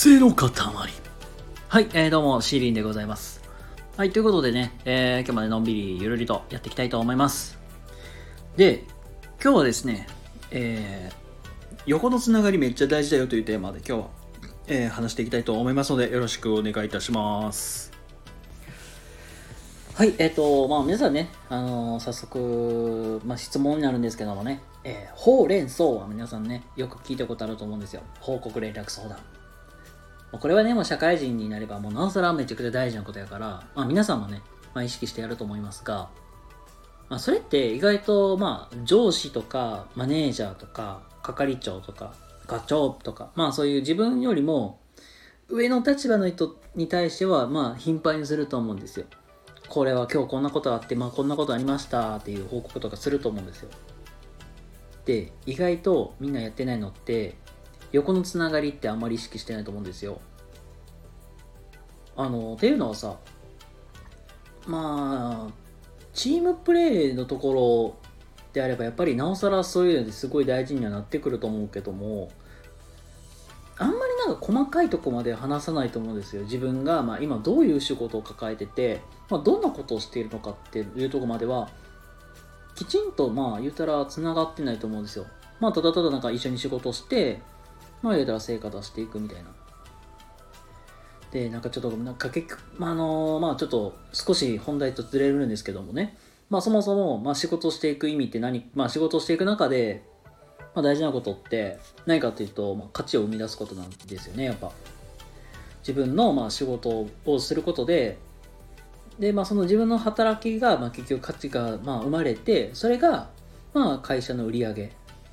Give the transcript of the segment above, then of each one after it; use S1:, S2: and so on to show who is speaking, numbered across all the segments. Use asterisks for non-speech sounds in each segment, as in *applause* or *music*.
S1: 癖の塊。はい、えー、どうも、シーリンでございます。はい、ということでね、えー、今日までのんびりゆるりとやっていきたいと思います。で、今日はですね、えー、横のつながりめっちゃ大事だよというテーマで今日は、えー、話していきたいと思いますので、よろしくお願いいたします。はい、えっ、ー、と、まあ皆さんね、あのー、早速、まあ質問になるんですけどもね、えー、ほうれん草は皆さんね、よく聞いたことあると思うんですよ。報告連絡相談。これはね、もう社会人になれば、もうなおさらめちゃくちゃ大事なことやから、まあ皆さんもね、まあ意識してやると思いますが、まあそれって意外と、まあ上司とか、マネージャーとか、係長とか、課長とか、まあそういう自分よりも上の立場の人に対しては、まあ頻繁にすると思うんですよ。これは今日こんなことあって、まあこんなことありましたっていう報告とかすると思うんですよ。で、意外とみんなやってないのって、横のつながりってあんまり意識してないと思うんですよ。あの、っていうのはさ、まあ、チームプレーのところであればやっぱりなおさらそういうのですごい大事にはなってくると思うけどもあんまりなんか細かいとこまで話さないと思うんですよ自分がまあ今どういう仕事を抱えててまあ、どんなことをしているのかっていうとこまでは、きちんと、まあ、言うたら繋がってないと思うんですよ。まあ、ただただなんか一緒に仕事して、まあ、言うたら成果出していくみたいな。で、なんかちょっと、なんか結局、まあ、あの、まあ、ちょっと少し本題とずれるんですけどもね。まあ、そもそも、まあ、仕事していく意味って何、まあ、仕事していく中で、まあ、大事なことって何かっていうと、まあ、価値を生み出すことなんですよね、やっぱ。自分の、まあ、仕事をすることで、で、まあ、その自分の働きが、まあ、結局価値が、まあ、生まれて、それが、まあ、会社の売り上げ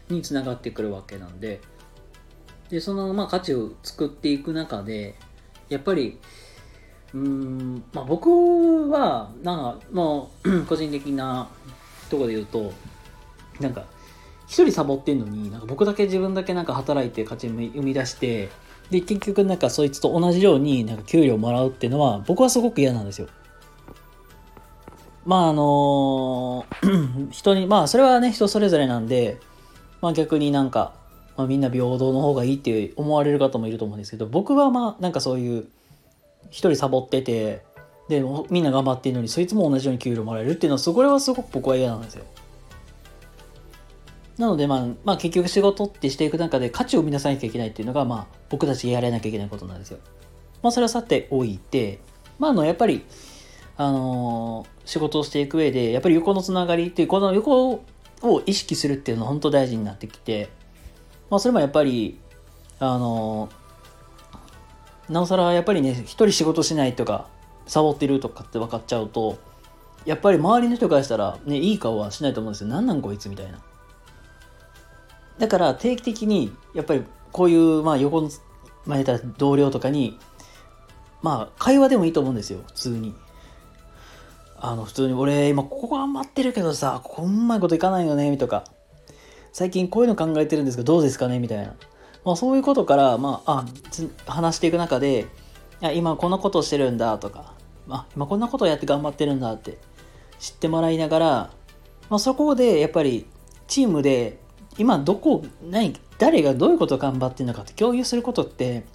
S1: につながってくるわけなんで、で、その、まあ、価値を作っていく中で、やっぱり、うん、まあ、僕は、なんか、もう、*clears throat* 個人的なところで言うと、なんか、一人サボってんのに、なんか僕だけ自分だけなんか働いて価値を生み出して、で、結局なんかそいつと同じようになんか給料もらうっていうのは、僕はすごく嫌なんですよ。まああの *clears throat* 人にまあそれはね人それぞれなんで、まあ、逆になんか、まあ、みんな平等の方がいいって思われる方もいると思うんですけど僕はまあなんかそういう一人サボっててでみんな頑張ってるのにそいつも同じように給料もらえるっていうのはそれはすごく僕は嫌なんですよ。なので、まあ、まあ結局仕事ってしていく中で価値を生み出さなきゃいけないっていうのが、まあ僕たちやらなきゃいけないことなんですよ。まあそれはさておいて、まああのやっぱりあのー、仕事をしていく上で、やっぱり横のつながりっていう、この横を意識するっていうのは本当大事になってきて、まあ、それもやっぱり、あの、なおさらやっぱりね、一人仕事しないとか、サボってるとかって分かっちゃうと、やっぱり周りの人からしたら、ね、いい顔はしないと思うんですよ。なんなんこいつみたいな。だから定期的に、やっぱりこういう、まあ横の、まあ、た同僚とかに、まあ会話でもいいと思うんですよ、普通に。あの、普通に俺、今ここ頑張ってるけどさ、ここうまいこといかないよね、とか、最近こういうの考えてるんですけど、どうですかねみたいな。まあそういうことから、まあ、あ、話していく中で、いや、今こんなことをしてるんだとか、あ、今こんなことをやって頑張ってるんだって知ってもらいながら、まあそこでやっぱりチームで今どこ、何、誰がどういうことを頑張ってるのかって共有することって、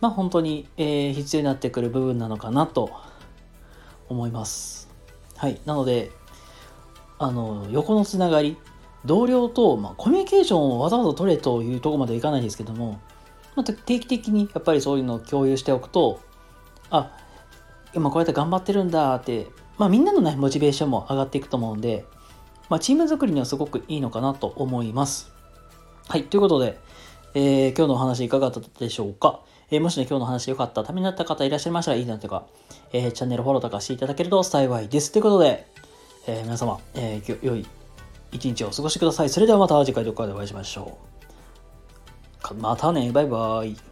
S1: まあ本当に、えー、必要になってくる部分なのかなと思います。はい。なので、あの、横のつながり、同僚と、まあ、コミュニケーションをわざわざ取れというとこまではいかないですけども、まあ、定期的にやっぱりそういうのを共有しておくと、あ、今こうやって頑張ってるんだって、まあみんなのね、モチベーションも上がっていくと思うんで、まあチーム作りにはすごくいいのかなと思います。はい、ということで、えー、今日のお話いかがだったでしょうか？えー、もしね、今日の話良かった、ためになった方いらっしゃいましたら、いいなとか、えー、チャンネルフォローとかしていただけると幸いです。ということで、えー、皆様、えー、良い一日をお過ごしください。それではまた次回どこかでお会いしましょう。またね、バイバイ。